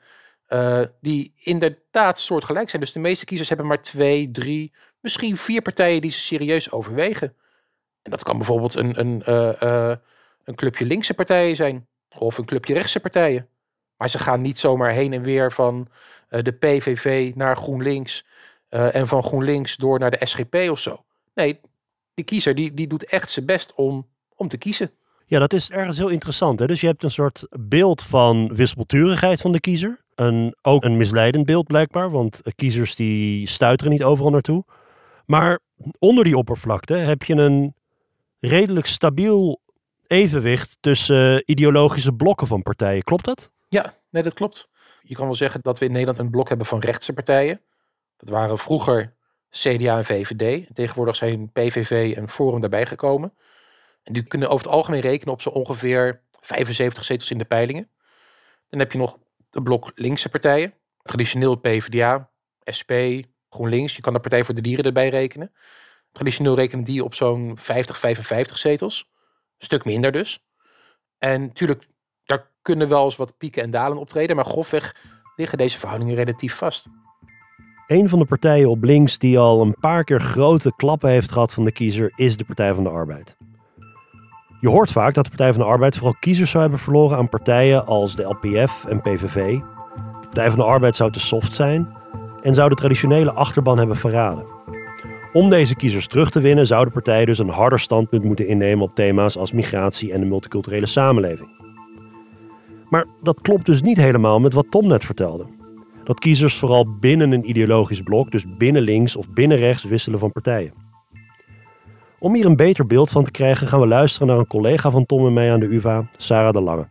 uh, die inderdaad soortgelijk zijn. Dus de meeste kiezers hebben maar twee, drie, misschien vier partijen die ze serieus overwegen. En dat kan bijvoorbeeld een, een, uh, uh, een clubje linkse partijen zijn. Of een clubje rechtse partijen. Maar ze gaan niet zomaar heen en weer van de PVV naar GroenLinks. en van GroenLinks door naar de SGP of zo. Nee, die kiezer die, die doet echt zijn best om, om te kiezen. Ja, dat is ergens heel interessant. Hè? Dus je hebt een soort beeld van wispelturigheid van de kiezer. Een, ook een misleidend beeld blijkbaar, want kiezers die stuiteren niet overal naartoe. Maar onder die oppervlakte heb je een redelijk stabiel evenwicht tussen ideologische blokken van partijen. Klopt dat? Ja, nee, dat klopt. Je kan wel zeggen dat we in Nederland een blok hebben van rechtse partijen. Dat waren vroeger CDA en VVD. Tegenwoordig zijn PVV en Forum daarbij gekomen. En die kunnen over het algemeen rekenen op zo ongeveer 75 zetels in de peilingen. Dan heb je nog een blok linkse partijen. Traditioneel PvdA, SP, GroenLinks. Je kan de Partij voor de Dieren erbij rekenen. Traditioneel rekenen die op zo'n 50, 55 zetels. Een stuk minder dus. En natuurlijk, daar kunnen wel eens wat pieken en dalen optreden. Maar grofweg liggen deze verhoudingen relatief vast. Een van de partijen op links die al een paar keer grote klappen heeft gehad van de kiezer is de Partij van de Arbeid. Je hoort vaak dat de Partij van de Arbeid vooral kiezers zou hebben verloren aan partijen als de LPF en PVV. De Partij van de Arbeid zou te soft zijn en zou de traditionele achterban hebben verraden. Om deze kiezers terug te winnen zou de partij dus een harder standpunt moeten innemen op thema's als migratie en de multiculturele samenleving. Maar dat klopt dus niet helemaal met wat Tom net vertelde. Dat kiezers vooral binnen een ideologisch blok, dus binnen links of binnen rechts, wisselen van partijen. Om hier een beter beeld van te krijgen gaan we luisteren naar een collega van Tom en mij aan de UvA, Sarah de Lange.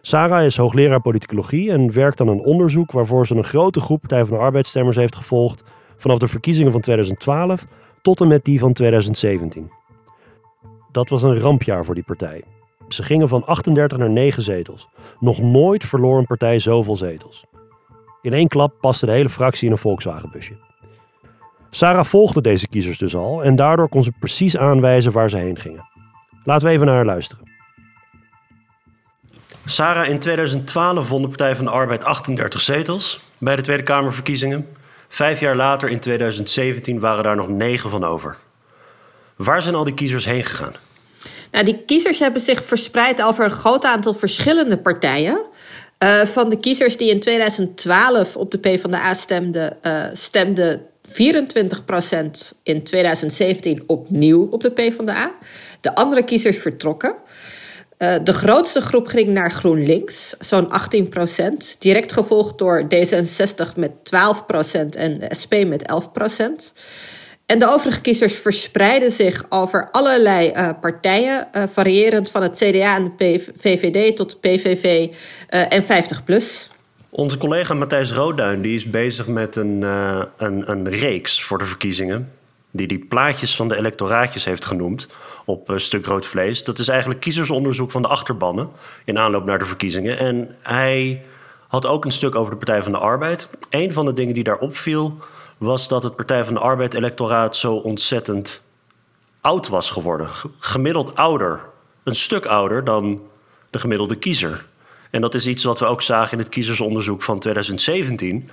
Sarah is hoogleraar politicologie en werkt aan een onderzoek waarvoor ze een grote groep Partij van de Arbeidsstemmers heeft gevolgd vanaf de verkiezingen van 2012 tot en met die van 2017. Dat was een rampjaar voor die partij. Ze gingen van 38 naar 9 zetels. Nog nooit verloor een partij zoveel zetels. In één klap paste de hele fractie in een Volkswagenbusje. Sarah volgde deze kiezers dus al en daardoor kon ze precies aanwijzen waar ze heen gingen. Laten we even naar haar luisteren. Sarah, in 2012 won de Partij van de Arbeid 38 zetels bij de Tweede Kamerverkiezingen. Vijf jaar later, in 2017, waren daar nog negen van over. Waar zijn al die kiezers heen gegaan? Nou, die kiezers hebben zich verspreid over een groot aantal verschillende partijen. Uh, van de kiezers die in 2012 op de PvdA stemden, uh, stemden 24% in 2017 opnieuw op de PvdA. De andere kiezers vertrokken. Uh, de grootste groep ging naar GroenLinks, zo'n 18% Direct gevolgd door D66 met 12% en de SP met 11% En de overige kiezers verspreiden zich over allerlei uh, partijen, uh, variërend van het CDA en de VVD tot de PVV en 50PLUS. Onze collega Matthijs Roodduin die is bezig met een, een, een reeks voor de verkiezingen. Die die plaatjes van de electoraatjes heeft genoemd op een stuk rood vlees. Dat is eigenlijk kiezersonderzoek van de achterbannen in aanloop naar de verkiezingen. En hij had ook een stuk over de Partij van de Arbeid. Een van de dingen die daar opviel was dat het Partij van de Arbeid electoraat zo ontzettend oud was geworden. Gemiddeld ouder. Een stuk ouder dan de gemiddelde kiezer. En dat is iets wat we ook zagen in het kiezersonderzoek van 2017.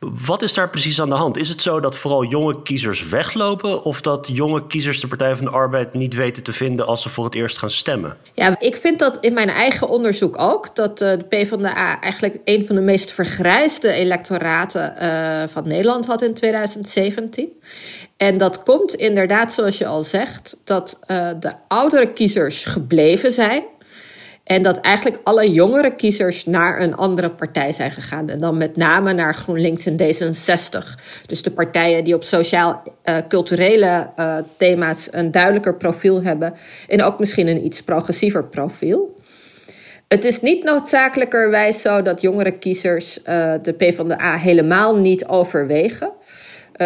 Wat is daar precies aan de hand? Is het zo dat vooral jonge kiezers weglopen of dat jonge kiezers de Partij van de Arbeid niet weten te vinden als ze voor het eerst gaan stemmen? Ja, ik vind dat in mijn eigen onderzoek ook dat uh, de PvdA eigenlijk een van de meest vergrijsde electoraten uh, van Nederland had in 2017. En dat komt inderdaad, zoals je al zegt, dat uh, de oudere kiezers gebleven zijn. En dat eigenlijk alle jongere kiezers naar een andere partij zijn gegaan. En dan met name naar GroenLinks en D66. Dus de partijen die op sociaal-culturele uh, uh, thema's een duidelijker profiel hebben. En ook misschien een iets progressiever profiel. Het is niet noodzakelijkerwijs zo dat jongere kiezers uh, de PvdA helemaal niet overwegen.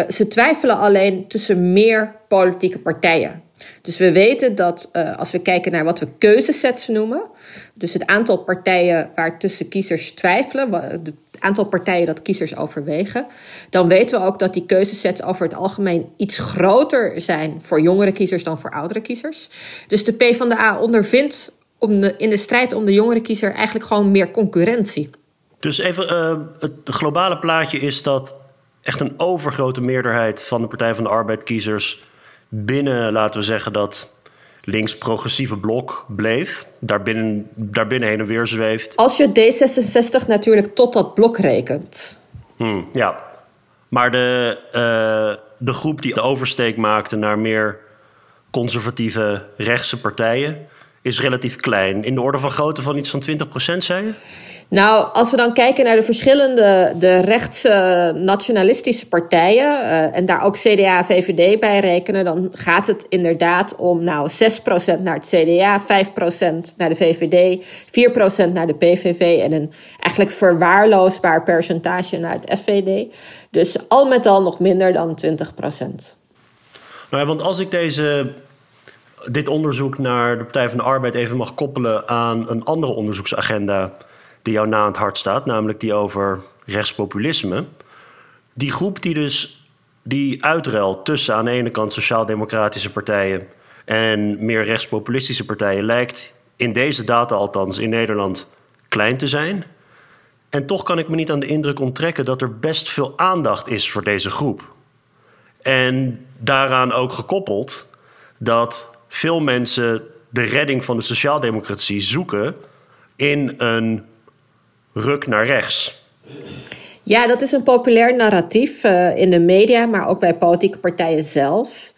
ze twijfelen alleen tussen meer politieke partijen. Dus we weten dat uh, als we kijken naar wat we keuzesets noemen, dus het aantal partijen waar tussen kiezers twijfelen, het aantal partijen dat kiezers overwegen, dan weten we ook dat die keuzesets over het algemeen iets groter zijn voor jongere kiezers dan voor oudere kiezers. Dus de PvdA ondervindt om in de strijd om de jongere kiezer eigenlijk gewoon meer concurrentie. Dus even, uh, het globale plaatje is dat echt een overgrote meerderheid van de Partij van de Arbeid kiezers binnen, laten we zeggen, dat links-progressieve blok bleef. Daarbinnen, daarbinnen heen en weer zweeft. Als je D66 natuurlijk tot dat blok rekent. Hmm, ja, maar de, uh, de groep die de oversteek maakte naar meer conservatieve rechtse partijen is relatief klein. In de orde van grootte van iets van 20 zei je? Nou, als we dan kijken naar de verschillende de rechtse nationalistische partijen uh, en daar ook CDA VVD bij rekenen, dan gaat het inderdaad om nou 6% naar het CDA, 5% naar de VVD, 4% naar de PVV en een eigenlijk verwaarloosbaar percentage naar het FVD. Dus al met al nog minder dan 20%. Nou want als ik deze dit onderzoek naar de Partij van de Arbeid even mag koppelen aan een andere onderzoeksagenda die jou na het hart staat, namelijk die over rechtspopulisme. Die groep die dus die uitruil tussen aan de ene kant sociaal-democratische partijen en meer rechtspopulistische partijen lijkt in deze data althans in Nederland klein te zijn. En toch kan ik me niet aan de indruk onttrekken dat er best veel aandacht is voor deze groep. En daaraan ook gekoppeld dat veel mensen de redding van de sociaaldemocratie zoeken in een ruk naar rechts. Ja, dat is een populair narratief uh, in de media, maar ook bij politieke partijen zelf.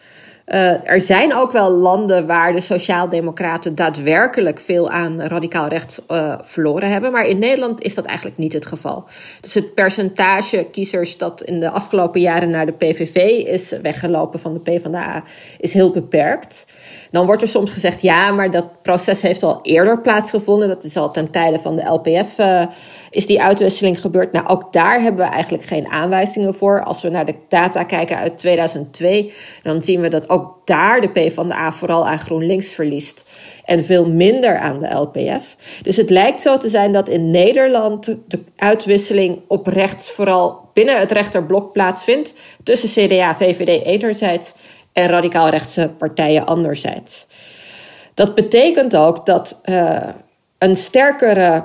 Uh, er zijn ook wel landen waar de Sociaaldemocraten daadwerkelijk veel aan radicaal rechts uh, verloren hebben. Maar in Nederland is dat eigenlijk niet het geval. Dus het percentage kiezers dat in de afgelopen jaren naar de PVV is weggelopen van de PvdA is heel beperkt. Dan wordt er soms gezegd: ja, maar dat proces heeft al eerder plaatsgevonden. Dat is al ten tijde van de LPF. Uh, is die uitwisseling gebeurd? Nou, ook daar hebben we eigenlijk geen aanwijzingen voor. Als we naar de data kijken uit 2002, dan zien we dat ook daar de PvdA vooral aan GroenLinks verliest. En veel minder aan de LPF. Dus het lijkt zo te zijn dat in Nederland de uitwisseling op rechts vooral binnen het rechterblok plaatsvindt. Tussen CDA, VVD enerzijds en radicaal rechtse partijen anderzijds. Dat betekent ook dat uh, een sterkere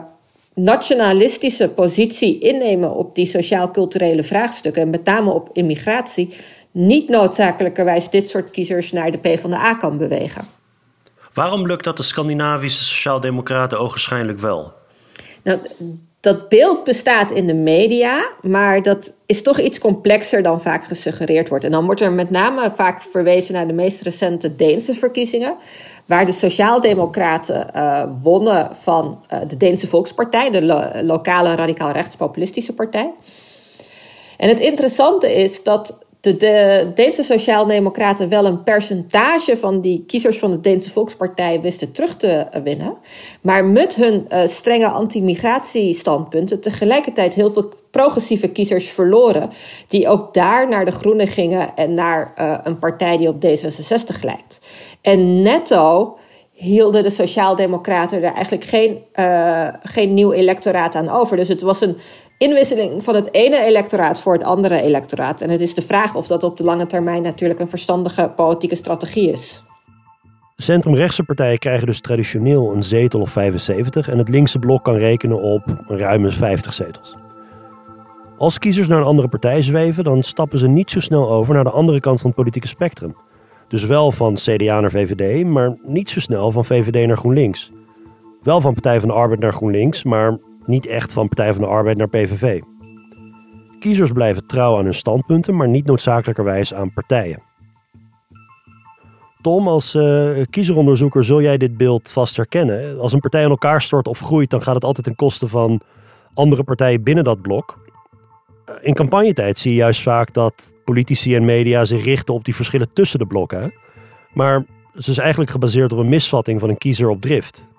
nationalistische positie innemen op die sociaal-culturele vraagstukken, en met name op immigratie, niet noodzakelijkerwijs dit soort kiezers naar de PvdA kan bewegen. Waarom lukt dat de Scandinavische Sociaaldemocraten ogenschijnlijk wel? Nou, dat beeld bestaat in de media, maar dat is toch iets complexer dan vaak gesuggereerd wordt. En dan wordt er met name vaak verwezen naar de meest recente Deense verkiezingen, waar de Sociaaldemocraten uh, wonnen van uh, de Deense Volkspartij, de lo lokale radicaal rechtspopulistische partij. En het interessante is dat de, de Deense Sociaaldemocraten wel een percentage van die kiezers van de Deense Volkspartij wisten terug te winnen. Maar met hun uh, strenge anti-migratiestandpunten tegelijkertijd heel veel progressieve kiezers verloren. Die ook daar naar de Groenen gingen en naar uh, een partij die op D66 lijkt. En netto hielden de Sociaaldemocraten er eigenlijk geen, uh, geen nieuw electoraat aan over. Dus het was een inwisseling van het ene electoraat voor het andere electoraat. En het is de vraag of dat op de lange termijn natuurlijk een verstandige politieke strategie is. Centrumrechtse partijen krijgen dus traditioneel een zetel of 75 en het linkse blok kan rekenen op ruim 50 zetels. Als kiezers naar een andere partij zweven, dan stappen ze niet zo snel over naar de andere kant van het politieke spectrum. Dus wel van CDA naar VVD, maar niet zo snel van VVD naar GroenLinks. Wel van Partij van de Arbeid naar GroenLinks, maar niet echt van Partij van de Arbeid naar PVV. Kiezers blijven trouw aan hun standpunten, maar niet noodzakelijkerwijs aan partijen. Tom, als uh, kiezeronderzoeker zul jij dit beeld vast herkennen. Als een partij aan elkaar stort of groeit, dan gaat het altijd ten koste van andere partijen binnen dat blok. Eh, in campagnetijd zie je juist vaak dat politici en media zich richten op die verschillen tussen de blokken. Maar het is eigenlijk gebaseerd op een misvatting van een kiezer op drift.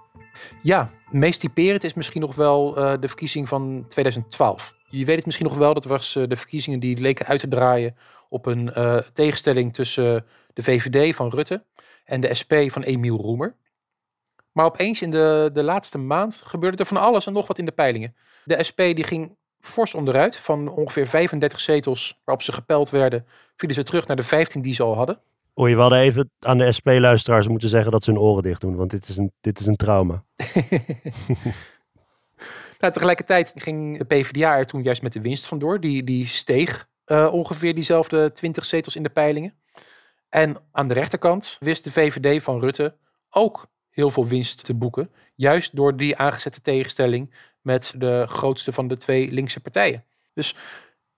Ja, meest typerend is misschien nog wel uh, de verkiezing van 2012. Je weet het misschien nog wel, dat was uh, de verkiezingen die leken uit te draaien op een tegenstelling tussen de VVD van Rutte en de SP van Emiel Roemer. Maar opeens in de, de laatste maand gebeurde er van alles en nog wat in de peilingen. De SP die ging fors onderuit. Van ongeveer 35 zetels waarop ze gepeld werden, vielen ze terug naar de 15 die ze al hadden. O, je wilde even aan de SP-luisteraars moeten zeggen dat ze hun oren dicht doen, want dit is een, dit is een trauma. <laughs> nou, tegelijkertijd ging de PvdA er toen juist met de winst vandoor. Die, die steeg uh, ongeveer diezelfde 20 zetels in de peilingen. En aan de rechterkant wist de VVD van Rutte ook heel veel winst te boeken. Juist door die aangezette tegenstelling met de grootste van de twee linkse partijen. Dus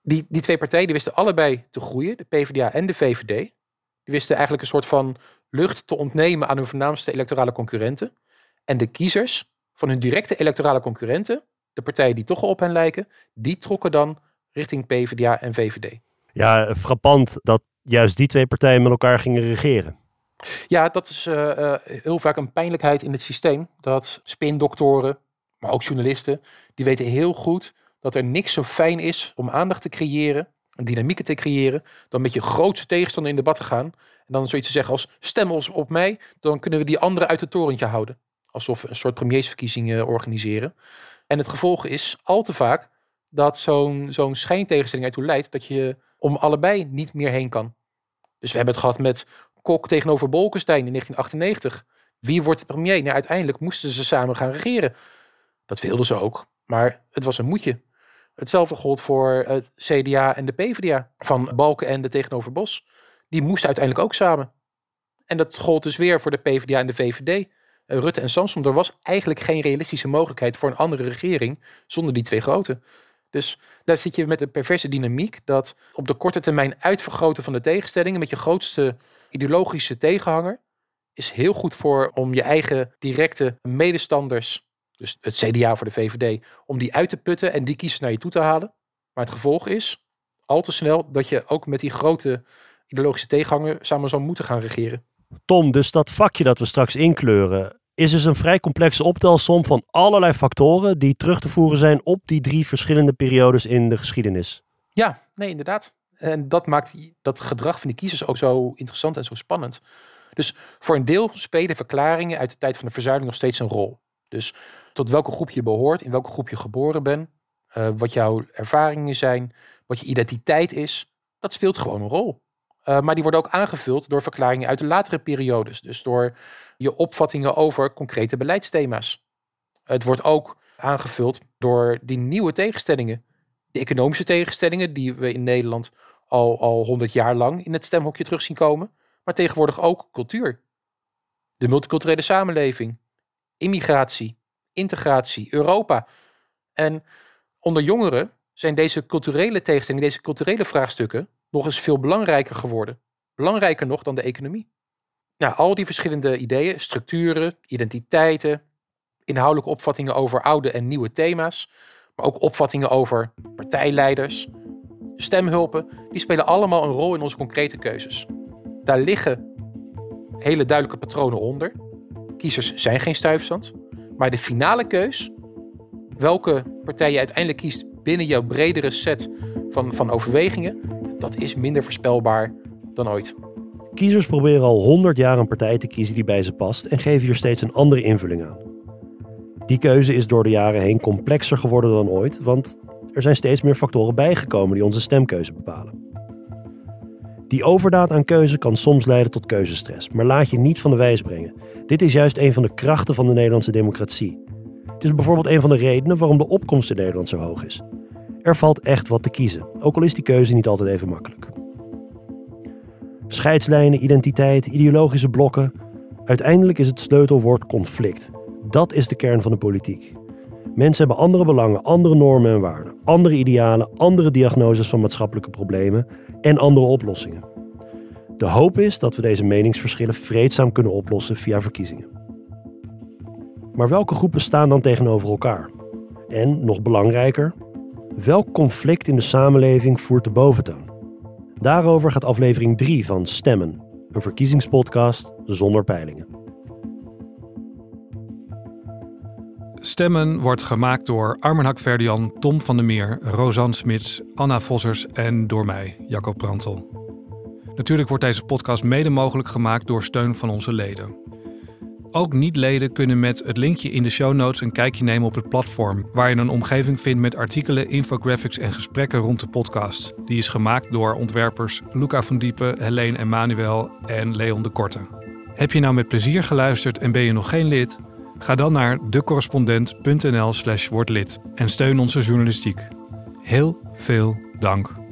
die, die twee partijen die wisten allebei te groeien, de PvdA en de VVD. Die wisten eigenlijk een soort van lucht te ontnemen aan hun voornaamste electorale concurrenten. En de kiezers van hun directe electorale concurrenten, de partijen die toch al op hen lijken, die trokken dan richting PvdA en VVD. Ja, frappant dat juist die twee partijen met elkaar gingen regeren. Ja, dat is uh, uh, heel vaak een pijnlijkheid in het systeem. Dat spindoktoren, maar ook journalisten, die weten heel goed dat er niks zo fijn is om aandacht te creëren dynamieken te creëren, dan met je grootste tegenstander in debat te gaan. En dan zoiets te zeggen als stem ons op mij, dan kunnen we die andere uit het torentje houden. Alsof we een soort premiersverkiezingen organiseren. En het gevolg is al te vaak dat zo'n zo'n schijntegenstelling ertoe leidt dat je om allebei niet meer heen kan. Dus we hebben het gehad met Kok tegenover Bolkestein in 1998. Wie wordt premier? Nou, uiteindelijk moesten ze samen gaan regeren. Dat wilden ze ook. Maar het was een moetje. Hetzelfde gold voor het CDA en de PvdA. Van Balkenende tegenover Bos. Die moesten uiteindelijk ook samen. En dat gold dus weer voor de PvdA en de VVD. Eh, Rutte en Samson. Er was eigenlijk geen realistische mogelijkheid voor een andere regering zonder die twee grote. Dus daar zit je met een perverse dynamiek dat op de korte termijn uitvergroten van de tegenstellingen met je grootste ideologische tegenhanger is heel goed voor om je eigen directe medestanders, dus het CDA voor de VVD, om die uit te putten en die kiezers naar je toe te halen. Maar het gevolg is al te snel dat je ook met die grote ideologische tegenhanger samen zou moeten gaan regeren. Tom, dus dat vakje dat we straks inkleuren, is dus een vrij complexe optelsom van allerlei factoren die terug te voeren zijn op die drie verschillende periodes in de geschiedenis. Ja, nee, inderdaad. En dat maakt dat gedrag van die kiezers ook zo interessant en zo spannend. Dus voor een deel spelen verklaringen uit de tijd van de verzuiling nog steeds een rol. Dus tot welke groep je behoort, in welke groep je geboren bent, uh, wat jouw ervaringen zijn, wat je identiteit is, dat speelt gewoon een rol. Uh, maar die worden ook aangevuld door verklaringen uit de latere periodes. Dus door je opvattingen over concrete beleidsthema's. Het wordt ook aangevuld door die nieuwe tegenstellingen. De economische tegenstellingen die we in Nederland al, al 100 jaar lang in het stemhokje terug zien komen. Maar tegenwoordig ook cultuur. De multiculturele samenleving. Immigratie. Integratie. Europa. En onder jongeren zijn deze culturele tegenstellingen, deze culturele vraagstukken nog eens veel belangrijker geworden. Belangrijker nog dan de economie. Nou, al die verschillende ideeën, structuren, identiteiten, inhoudelijke opvattingen over oude en nieuwe thema's, maar ook opvattingen over partijleiders, stemhulpen, die spelen allemaal een rol in onze concrete keuzes. Daar liggen hele duidelijke patronen onder. Kiezers zijn geen stuifzand, maar de finale keus, welke partij je uiteindelijk kiest binnen jouw bredere set van, van overwegingen, dat is minder voorspelbaar dan ooit. Kiezers proberen al 100 jaar een partij te kiezen die bij ze past en geven hier steeds een andere invulling aan. Die keuze is door de jaren heen complexer geworden dan ooit, want er zijn steeds meer factoren bijgekomen die onze stemkeuze bepalen. Die overdaad aan keuze kan soms leiden tot keuzestress, maar laat je niet van de wijs brengen. Dit is juist een van de krachten van de Nederlandse democratie. Het is bijvoorbeeld een van de redenen waarom de opkomst in Nederland zo hoog is. Er valt echt wat te kiezen, ook al is die keuze niet altijd even makkelijk. Scheidslijnen, identiteit, ideologische blokken. Uiteindelijk is het sleutelwoord conflict. Dat is de kern van de politiek. Mensen hebben andere belangen, andere normen en waarden, andere idealen, andere diagnoses van maatschappelijke problemen en andere oplossingen. De hoop is dat we deze meningsverschillen vreedzaam kunnen oplossen via verkiezingen. Maar welke groepen staan dan tegenover elkaar? En, nog belangrijker, welk conflict in de samenleving voert de boventoon? Daarover gaat aflevering 3 van Stemmen, een verkiezingspodcast zonder peilingen. Stemmen wordt gemaakt door Armen Hakverdian, Tom van der Meer, Rosanne Smits, Anna Vossers en door mij, Jacob Brantel. Natuurlijk wordt deze podcast mede mogelijk gemaakt door steun van onze leden. Ook niet-leden kunnen met het linkje in de show notes een kijkje nemen op het platform, waar je een omgeving vindt met artikelen, infographics en gesprekken rond de podcast. Die is gemaakt door ontwerpers Luca van Diepen, Helene Emmanuel en Leon de Korte. Heb je nou met plezier geluisterd en ben je nog geen lid? Ga dan naar decorrespondent.nl/slash en steun onze journalistiek. Heel veel dank.